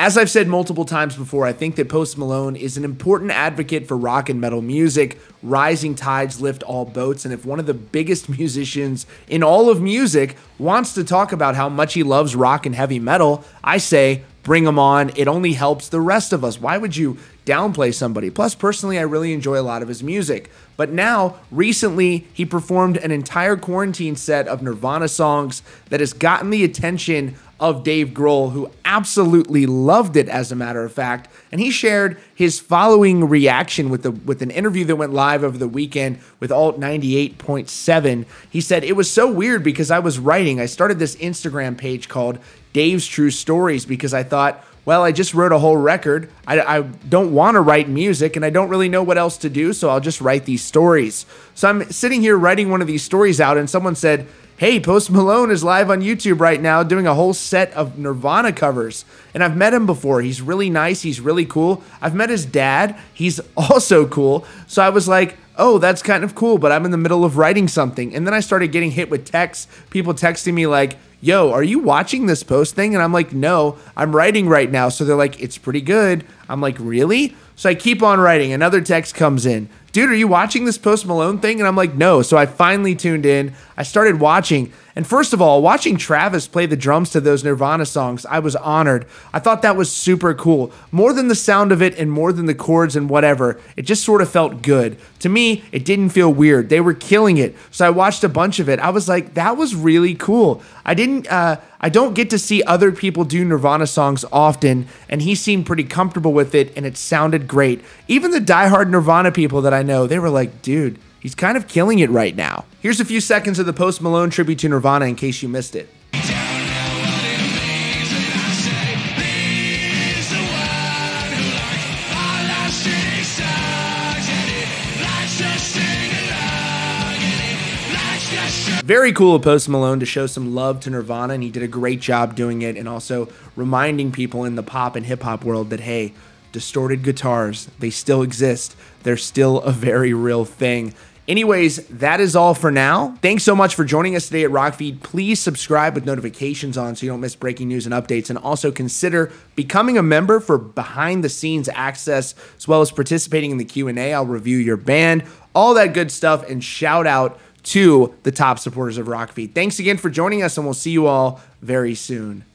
As I've said multiple times before, I think that Post Malone is an important advocate for rock and metal music. Rising tides lift all boats. And if one of the biggest musicians in all of music wants to talk about how much he loves rock and heavy metal, I say, bring him on. It only helps the rest of us. Why would you downplay somebody? Plus, personally, I really enjoy a lot of his music. But now, recently, he performed an entire quarantine set of Nirvana songs that has gotten the attention of Dave Grohl, who absolutely loved it, as a matter of fact. And he shared his following reaction with the with an interview that went live over the weekend with Alt 98.7. He said, It was so weird because I was writing. I started this Instagram page called Dave's True Stories because I thought, well, I just wrote a whole record. I, I don't want to write music and I don't really know what else to do, so I'll just write these stories. So I'm sitting here writing one of these stories out, and someone said, Hey, Post Malone is live on YouTube right now doing a whole set of Nirvana covers. And I've met him before. He's really nice. He's really cool. I've met his dad. He's also cool. So I was like, oh, that's kind of cool, but I'm in the middle of writing something. And then I started getting hit with texts, people texting me like, yo, are you watching this post thing? And I'm like, no, I'm writing right now. So they're like, it's pretty good. I'm like, really? So I keep on writing. Another text comes in dude, are you watching this Post Malone thing? And I'm like, no. So I finally tuned in. I started watching. And first of all, watching Travis play the drums to those Nirvana songs, I was honored. I thought that was super cool. More than the sound of it and more than the chords and whatever, it just sort of felt good. To me, it didn't feel weird. They were killing it. So I watched a bunch of it. I was like, that was really cool. I didn't, uh, I don't get to see other people do Nirvana songs often, and he seemed pretty comfortable with it, and it sounded great. Even the diehard Nirvana people that I know, they were like, dude, He's kind of killing it right now. Here's a few seconds of the Post Malone tribute to Nirvana in case you missed it. Very cool of Post Malone to show some love to Nirvana, and he did a great job doing it, and also reminding people in the pop and hip hop world that hey, distorted guitars, they still exist. They're still a very real thing. Anyways, that is all for now. Thanks so much for joining us today at Rockfeed. Please subscribe with notifications on so you don't miss breaking news and updates and also consider becoming a member for behind the scenes access as well as participating in the Q&A. I'll review your band, all that good stuff and shout out to the top supporters of Rockfeed. Thanks again for joining us and we'll see you all very soon.